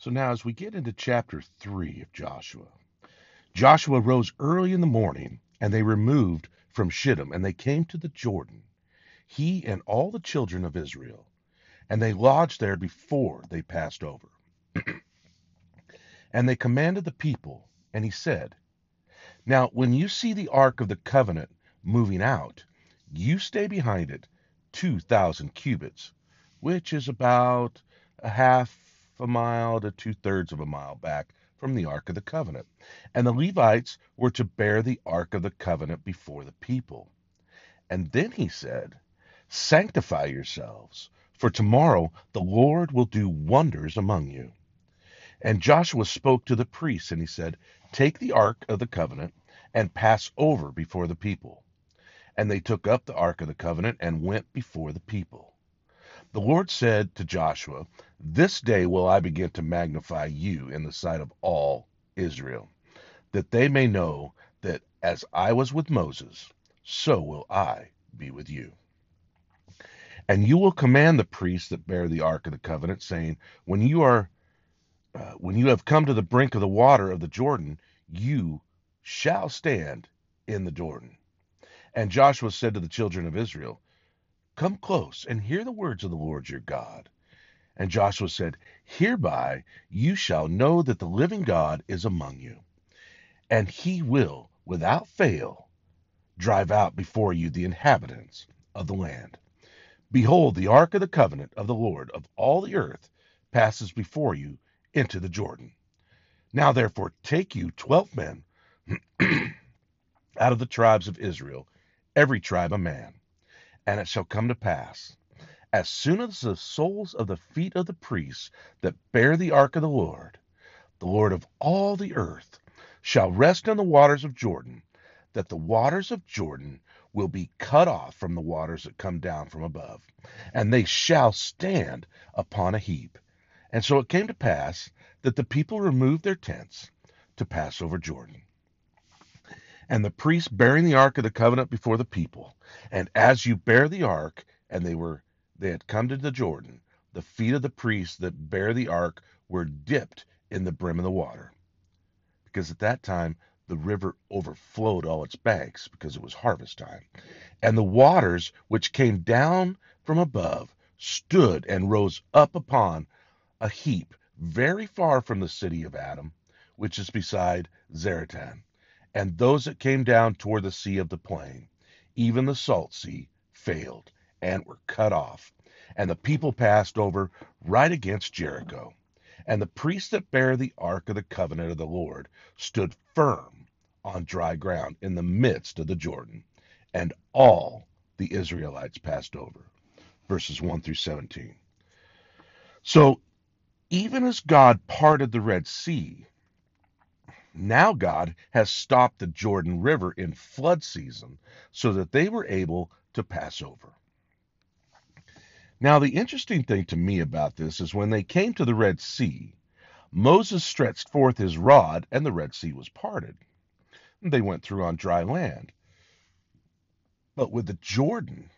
So now, as we get into chapter 3 of Joshua, Joshua rose early in the morning, and they removed from Shittim, and they came to the Jordan, he and all the children of Israel, and they lodged there before they passed over. and they commanded the people, and he said, Now, when you see the ark of the covenant moving out, you stay behind it 2,000 cubits, which is about a half a mile to two thirds of a mile back from the Ark of the Covenant. And the Levites were to bear the Ark of the Covenant before the people. And then he said, Sanctify yourselves, for tomorrow the Lord will do wonders among you. And Joshua spoke to the priests, and he said, Take the Ark of the Covenant and pass over before the people. And they took up the Ark of the Covenant and went before the people. The Lord said to Joshua, This day will I begin to magnify you in the sight of all Israel, that they may know that as I was with Moses, so will I be with you. And you will command the priests that bear the ark of the covenant, saying, When you are uh, when you have come to the brink of the water of the Jordan, you shall stand in the Jordan. And Joshua said to the children of Israel, Come close and hear the words of the Lord your God. And Joshua said, Hereby you shall know that the living God is among you, and he will, without fail, drive out before you the inhabitants of the land. Behold, the ark of the covenant of the Lord of all the earth passes before you into the Jordan. Now therefore take you twelve men out of the tribes of Israel, every tribe a man and it shall come to pass, as soon as the soles of the feet of the priests that bear the ark of the Lord, the Lord of all the earth, shall rest on the waters of Jordan, that the waters of Jordan will be cut off from the waters that come down from above, and they shall stand upon a heap. And so it came to pass that the people removed their tents to pass over Jordan and the priests bearing the ark of the covenant before the people. And as you bear the ark, and they were they had come to the Jordan, the feet of the priests that bear the ark were dipped in the brim of the water. Because at that time the river overflowed all its banks because it was harvest time. And the waters which came down from above stood and rose up upon a heap very far from the city of Adam, which is beside Zaretan and those that came down toward the sea of the plain, even the salt sea, failed and were cut off. And the people passed over right against Jericho. And the priests that bare the ark of the covenant of the Lord stood firm on dry ground in the midst of the Jordan. And all the Israelites passed over. Verses 1 through 17. So, even as God parted the Red Sea, now God has stopped the Jordan River in flood season so that they were able to pass over. Now, the interesting thing to me about this is when they came to the Red Sea, Moses stretched forth his rod and the Red Sea was parted. They went through on dry land. But with the Jordan,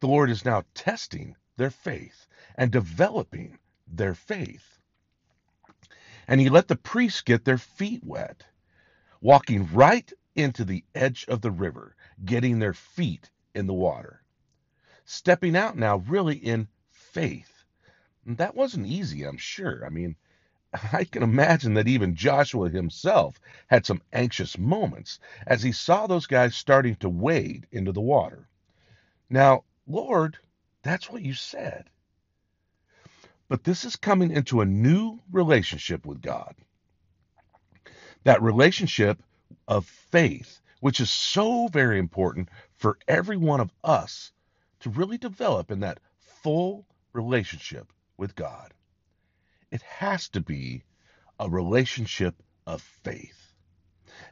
the Lord is now testing their faith and developing their faith. And he let the priests get their feet wet, walking right into the edge of the river, getting their feet in the water. Stepping out now, really in faith. That wasn't easy, I'm sure. I mean, I can imagine that even Joshua himself had some anxious moments as he saw those guys starting to wade into the water. Now, Lord, that's what you said. But this is coming into a new relationship with God. That relationship of faith, which is so very important for every one of us to really develop in that full relationship with God. It has to be a relationship of faith.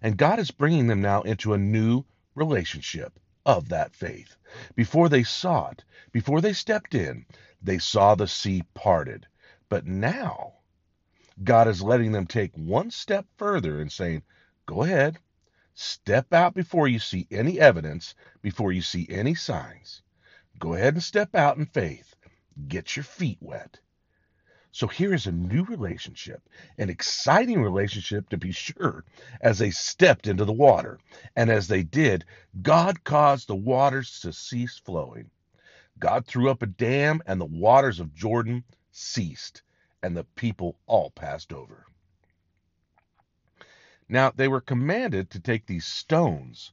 And God is bringing them now into a new relationship of that faith. Before they saw it, before they stepped in, they saw the sea parted. But now, God is letting them take one step further and saying, Go ahead, step out before you see any evidence, before you see any signs. Go ahead and step out in faith. Get your feet wet. So here is a new relationship, an exciting relationship to be sure, as they stepped into the water. And as they did, God caused the waters to cease flowing. God threw up a dam, and the waters of Jordan ceased, and the people all passed over. Now they were commanded to take these stones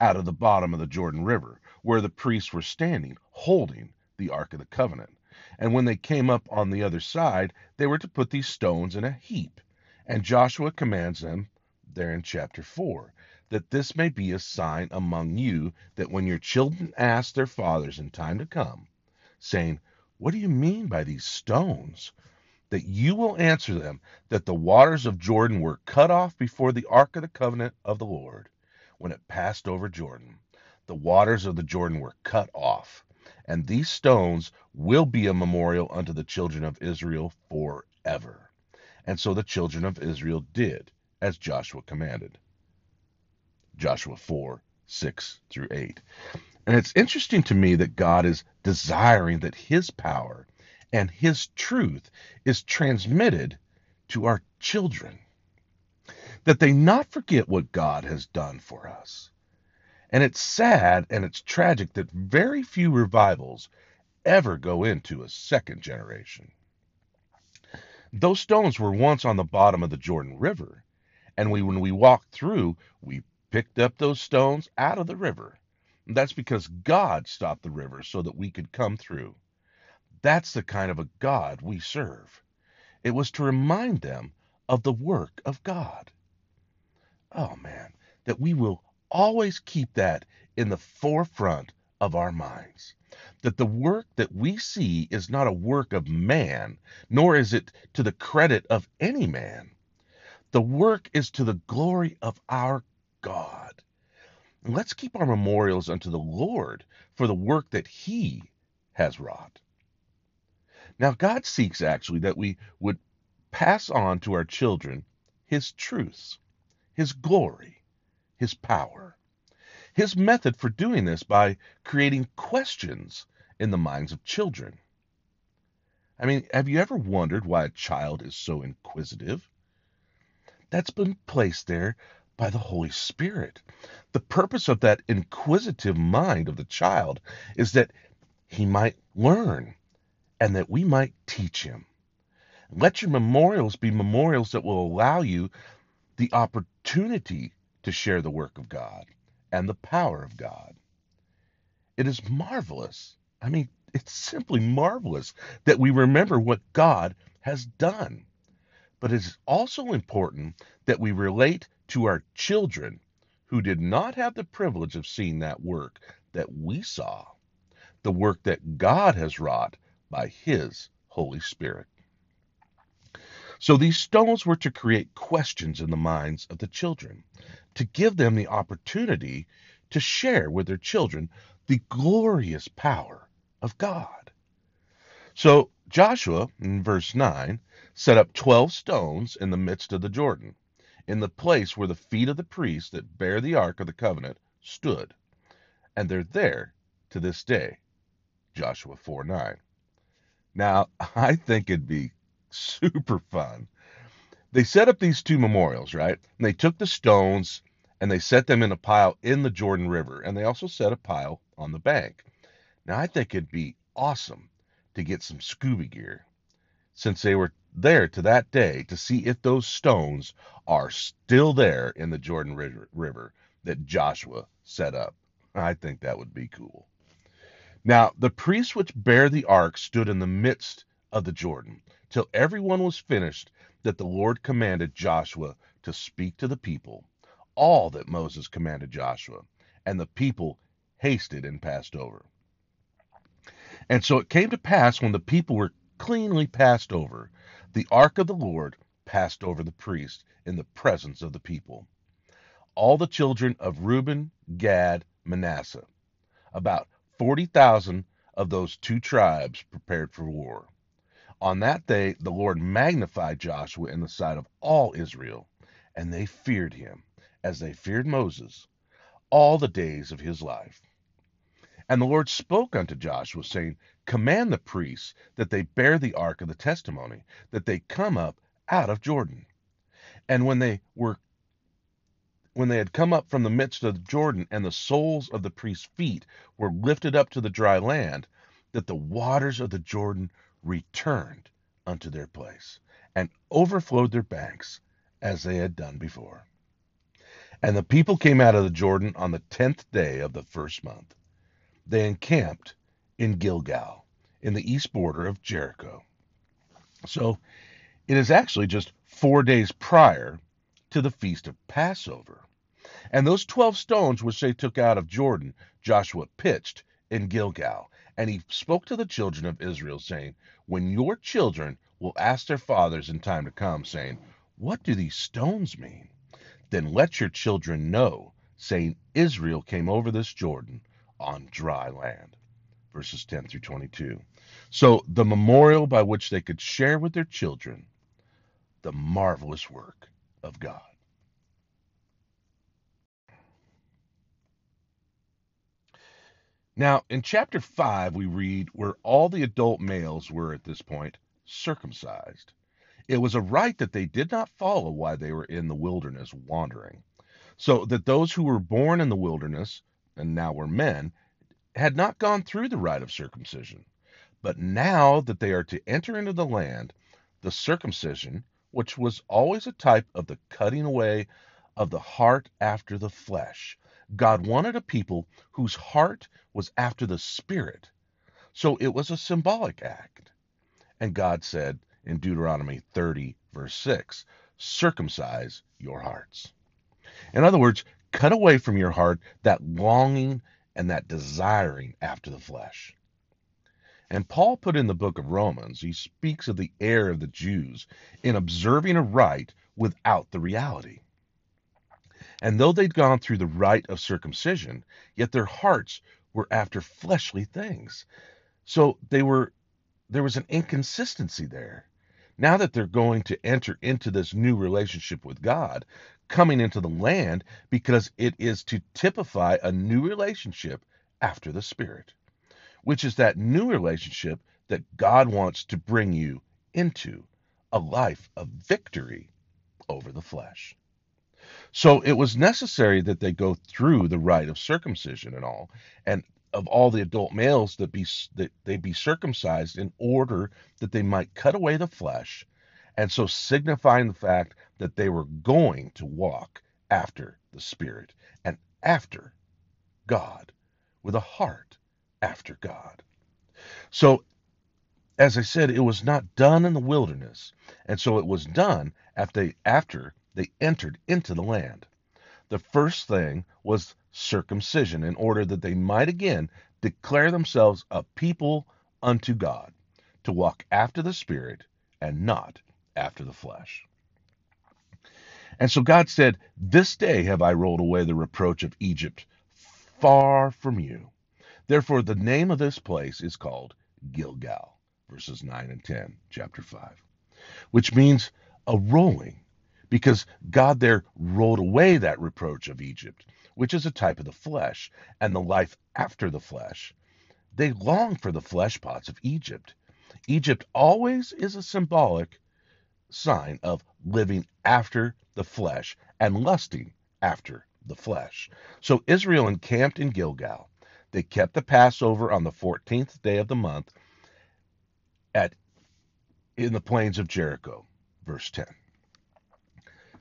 out of the bottom of the Jordan River, where the priests were standing, holding the Ark of the Covenant. And when they came up on the other side, they were to put these stones in a heap. And Joshua commands them there in chapter 4 that this may be a sign among you that when your children ask their fathers in time to come, saying, What do you mean by these stones? That you will answer them that the waters of Jordan were cut off before the ark of the covenant of the Lord when it passed over Jordan. The waters of the Jordan were cut off, and these stones will be a memorial unto the children of Israel forever. And so the children of Israel did as Joshua commanded. Joshua 4 6 through 8. And it's interesting to me that God is desiring that his power and his truth is transmitted to our children, that they not forget what God has done for us. And it's sad and it's tragic that very few revivals ever go into a second generation. Those stones were once on the bottom of the Jordan River, and we when we walked through, we picked up those stones out of the river. That's because God stopped the river so that we could come through. That's the kind of a God we serve. It was to remind them of the work of God. Oh man, that we will always keep that in the forefront of our minds. That the work that we see is not a work of man, nor is it to the credit of any man. The work is to the glory of our God. And let's keep our memorials unto the Lord for the work that He has wrought. Now, God seeks actually that we would pass on to our children His truths, His glory, His power. His method for doing this by creating questions in the minds of children. I mean, have you ever wondered why a child is so inquisitive? That's been placed there by the Holy Spirit. The purpose of that inquisitive mind of the child is that he might learn and that we might teach him. Let your memorials be memorials that will allow you the opportunity to share the work of God and the power of God. It is marvelous. I mean, it's simply marvelous that we remember what God has done. But it is also important that we relate to our children who did not have the privilege of seeing that work that we saw, the work that God has wrought by His Holy Spirit. So these stones were to create questions in the minds of the children, to give them the opportunity to share with their children the glorious power of God. So Joshua, in verse 9, set up 12 stones in the midst of the Jordan in the place where the feet of the priests that bear the ark of the covenant stood. And they're there to this day. Joshua 4 9. Now, I think it'd be super fun. They set up these two memorials, right? And they took the stones and they set them in a pile in the Jordan River. And they also set a pile on the bank. Now, I think it'd be awesome to get some scuba gear since they were there to that day to see if those stones are still there in the Jordan River that Joshua set up. I think that would be cool. Now, the priests which bear the ark stood in the midst of the Jordan till everyone was finished that the Lord commanded Joshua to speak to the people, all that Moses commanded Joshua. And the people hasted and passed over. And so it came to pass when the people were cleanly passed over, the ark of the Lord passed over the priest in the presence of the people. All the children of Reuben, Gad, Manasseh, about 40,000 of those two tribes prepared for war. On that day, the Lord magnified Joshua in the sight of all Israel, and they feared him as they feared Moses all the days of his life. And the Lord spoke unto Joshua, saying, Command the priests that they bear the ark of the testimony, that they come up out of Jordan. And when they were when they had come up from the midst of Jordan, and the soles of the priests' feet were lifted up to the dry land, that the waters of the Jordan returned unto their place, and overflowed their banks, as they had done before. And the people came out of the Jordan on the tenth day of the first month. They encamped in Gilgal, in the east border of Jericho. So it is actually just four days prior to the feast of Passover. And those twelve stones which they took out of Jordan, Joshua pitched in Gilgal. And he spoke to the children of Israel, saying, When your children will ask their fathers in time to come, saying, What do these stones mean? Then let your children know, saying, Israel came over this Jordan on dry land. Verses 10 through 22. So the memorial by which they could share with their children the marvelous work of God. Now, in chapter 5, we read where all the adult males were at this point circumcised. It was a rite that they did not follow while they were in the wilderness wandering, so that those who were born in the wilderness and now were men had not gone through the rite of circumcision. But now that they are to enter into the land, the circumcision, which was always a type of the cutting away of the heart after the flesh, God wanted a people whose heart was after the Spirit. So it was a symbolic act. And God said in Deuteronomy 30, verse 6, circumcise your hearts. In other words, cut away from your heart that longing and that desiring after the flesh. And Paul put in the book of Romans, he speaks of the error of the Jews in observing a rite without the reality. And though they'd gone through the rite of circumcision, yet their hearts were after fleshly things. So they were there was an inconsistency there. Now that they're going to enter into this new relationship with God, coming into the land because it is to typify a new relationship after the Spirit, which is that new relationship that God wants to bring you into a life of victory over the flesh. So it was necessary that they go through the rite of circumcision and all, and of all the adult males that be that they be circumcised in order that they might cut away the flesh, and so signifying the fact that they were going to walk after the Spirit and after God, with a heart after God. So, as I said, it was not done in the wilderness, and so it was done after after they entered into the land. The first thing was circumcision, in order that they might again declare themselves a people unto God, to walk after the Spirit and not after the flesh. And so God said, This day have I rolled away the reproach of Egypt far from you. Therefore, the name of this place is called Gilgal, verses 9 and 10, chapter 5, which means a rolling because God there rolled away that reproach of Egypt, which is a type of the flesh, and the life after the flesh. They long for the flesh pots of Egypt. Egypt always is a symbolic sign of living after the flesh and lusting after the flesh. So Israel encamped in Gilgal. They kept the Passover on the 14th day of the month at in the plains of Jericho. Verse 10.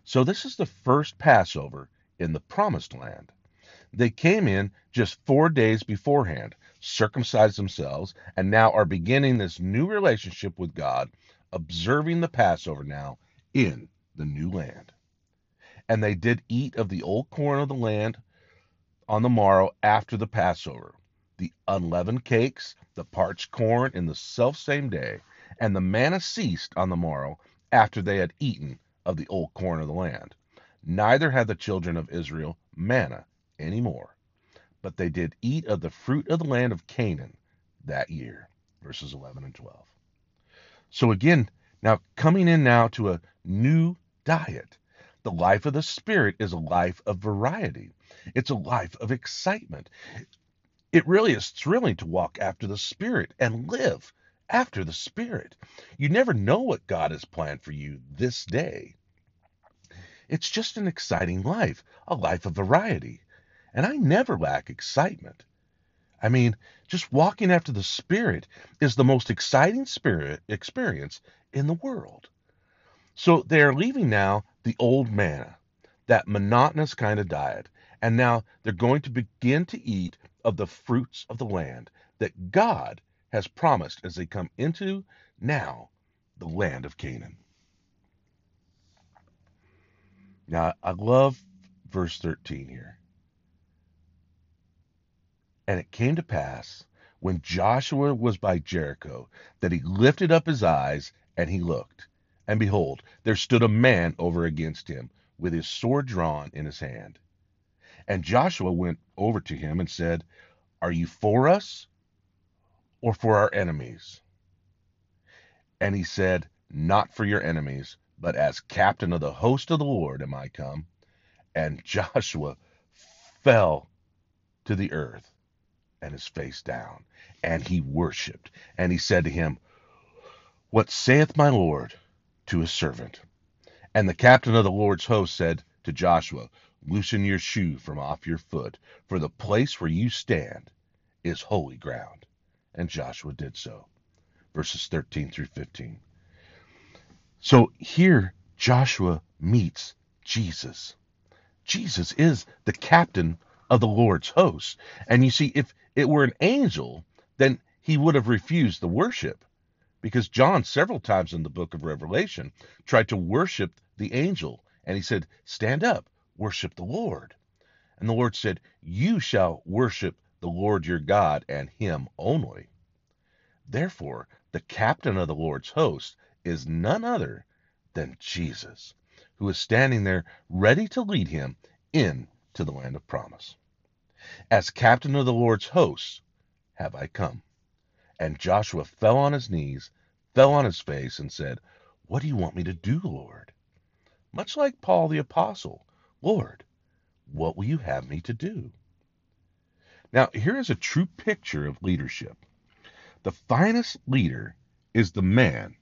So this is the first Passover in the promised land. They came in just four days beforehand, circumcised themselves, and now are beginning this new relationship with God, observing the Passover now in the new land. And they did eat of the old corn of the land on the morrow after the Passover, the unleavened cakes, the parched corn in the self same day, and the manna ceased on the morrow after they had eaten of the old corn of the land. Neither had the children of Israel manna any more, but they did eat of the fruit of the land of Canaan that year. Verses 11 and 12. So again, now coming in now to a new diet. The life of the Spirit is a life of variety. It's a life of excitement. It really is thrilling to walk after the Spirit and live after the Spirit. You never know what God has planned for you this day. It's just an exciting life, a life of variety. And I never lack excitement. I mean, just walking after the Spirit is the most exciting spirit experience in the world. So they are leaving now the old manna, that monotonous kind of diet, and now they're going to begin to eat of the fruits of the land that God has promised as they come into now the land of Canaan. Now, I love verse 13 here. And it came to pass when Joshua was by Jericho that he lifted up his eyes and he looked. And behold, there stood a man over against him with his sword drawn in his hand. And Joshua went over to him and said, Are you for us or for our enemies? And he said, Not for your enemies, but as captain of the host of the Lord am I come. And Joshua fell to the earth and his face down, and he worshipped. And he said to him, What saith my Lord to his servant? And the captain of the Lord's host said to Joshua, Loosen your shoe from off your foot, for the place where you stand is holy ground. And Joshua did so. Verses 13 through 15. So here Joshua meets Jesus. Jesus is the captain of the Lord's host. And you see, if it were an angel, then he would have refused the worship. Because John, several times in the book of Revelation, tried to worship the angel. And he said, Stand up, worship the Lord. And the Lord said, You shall worship the Lord your God and him only. Therefore, the captain of the Lord's host is none other than Jesus, who is standing there ready to lead him in to the land of promise. As captain of the Lord's hosts have I come. And Joshua fell on his knees, fell on his face, and said, What do you want me to do, Lord? Much like Paul the Apostle, Lord, what will you have me to do? Now, here is a true picture of leadership. The finest leader is the man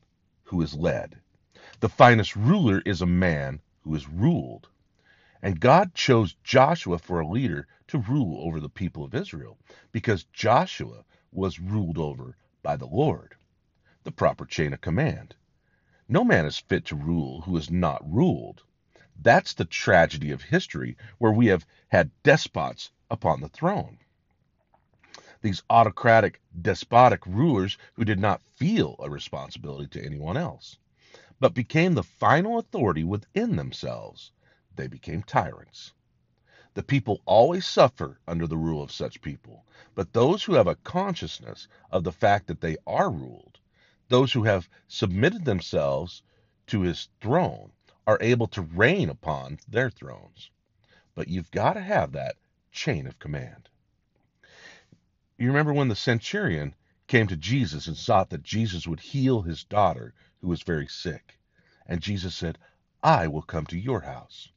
who is led. The finest ruler is a man who is ruled. And God chose Joshua for a leader to rule over the people of Israel because Joshua was ruled over by the Lord, the proper chain of command. No man is fit to rule who is not ruled. That's the tragedy of history where we have had despots upon the throne. These autocratic, despotic rulers who did not feel a responsibility to anyone else, but became the final authority within themselves they became tyrants. The people always suffer under the rule of such people, but those who have a consciousness of the fact that they are ruled, those who have submitted themselves to his throne, are able to reign upon their thrones. But you've got to have that chain of command. You remember when the centurion came to Jesus and sought that Jesus would heal his daughter who was very sick. And Jesus said, I will come to your house.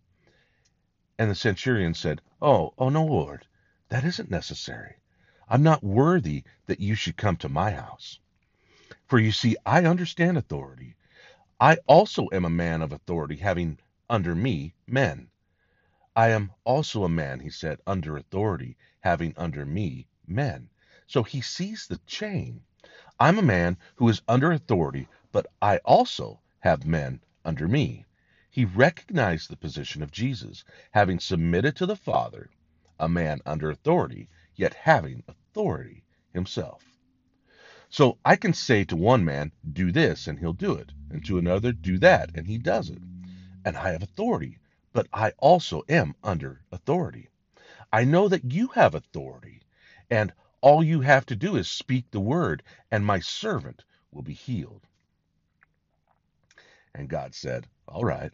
And the centurion said, Oh, oh no, Lord, that isn't necessary. I'm not worthy that you should come to my house. For you see, I understand authority. I also am a man of authority, having under me men. I am also a man, he said, under authority, having under me men. So he sees the chain. I'm a man who is under authority, but I also have men under me. He recognized the position of Jesus, having submitted to the Father, a man under authority, yet having authority himself. So I can say to one man, do this, and he'll do it, and to another, do that, and he does it. And I have authority, but I also am under authority. I know that you have authority, and all you have to do is speak the word, and my servant will be healed. And God said, All right,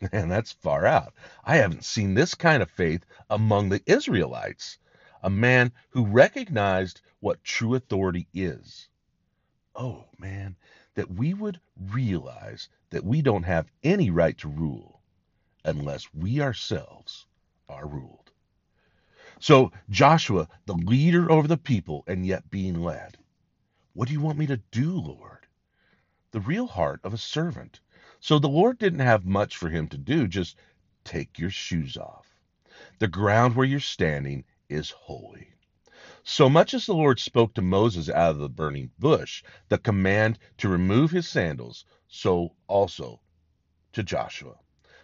Man, that's far out. I haven't seen this kind of faith among the Israelites. A man who recognized what true authority is. Oh, man, that we would realize that we don't have any right to rule unless we ourselves are ruled. So Joshua, the leader over the people, and yet being led. What do you want me to do, Lord? The real heart of a servant. So the Lord didn't have much for him to do, just take your shoes off. The ground where you're standing is holy. So much as the Lord spoke to Moses out of the burning bush, the command to remove his sandals, so also to Joshua.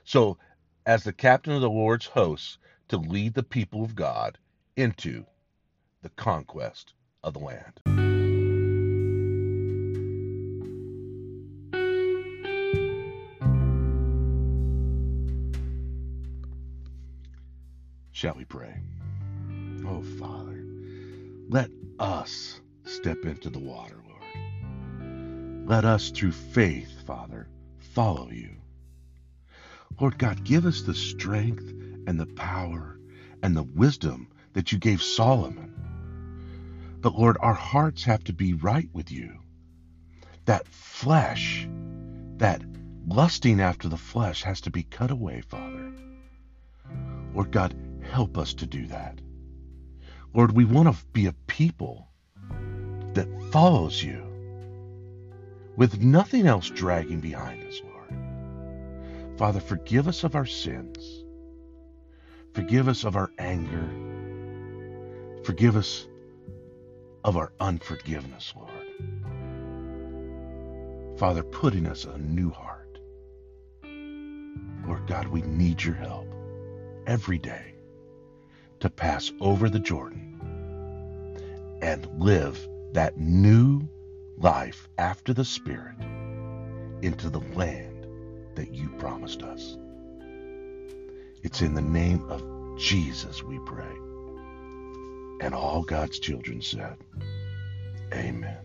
So, as the captain of the Lord's hosts, to lead the people of God into the conquest of the land. Shall we pray? Oh, Father, let us step into the water, Lord. Let us, through faith, Father, follow you. Lord God, give us the strength and the power and the wisdom that you gave Solomon. But Lord, our hearts have to be right with you. That flesh, that lusting after the flesh has to be cut away, Father. Lord God, help us to do that. Lord, we want to be a people that follows you with nothing else dragging behind us, Lord. Father, forgive us of our sins. Forgive us of our anger. Forgive us of our unforgiveness, Lord. Father, put in us a new heart. Lord God, we need your help every day to pass over the Jordan and live that new life after the Spirit into the land that you promised us. It's in the name of Jesus we pray. And all God's children said, Amen.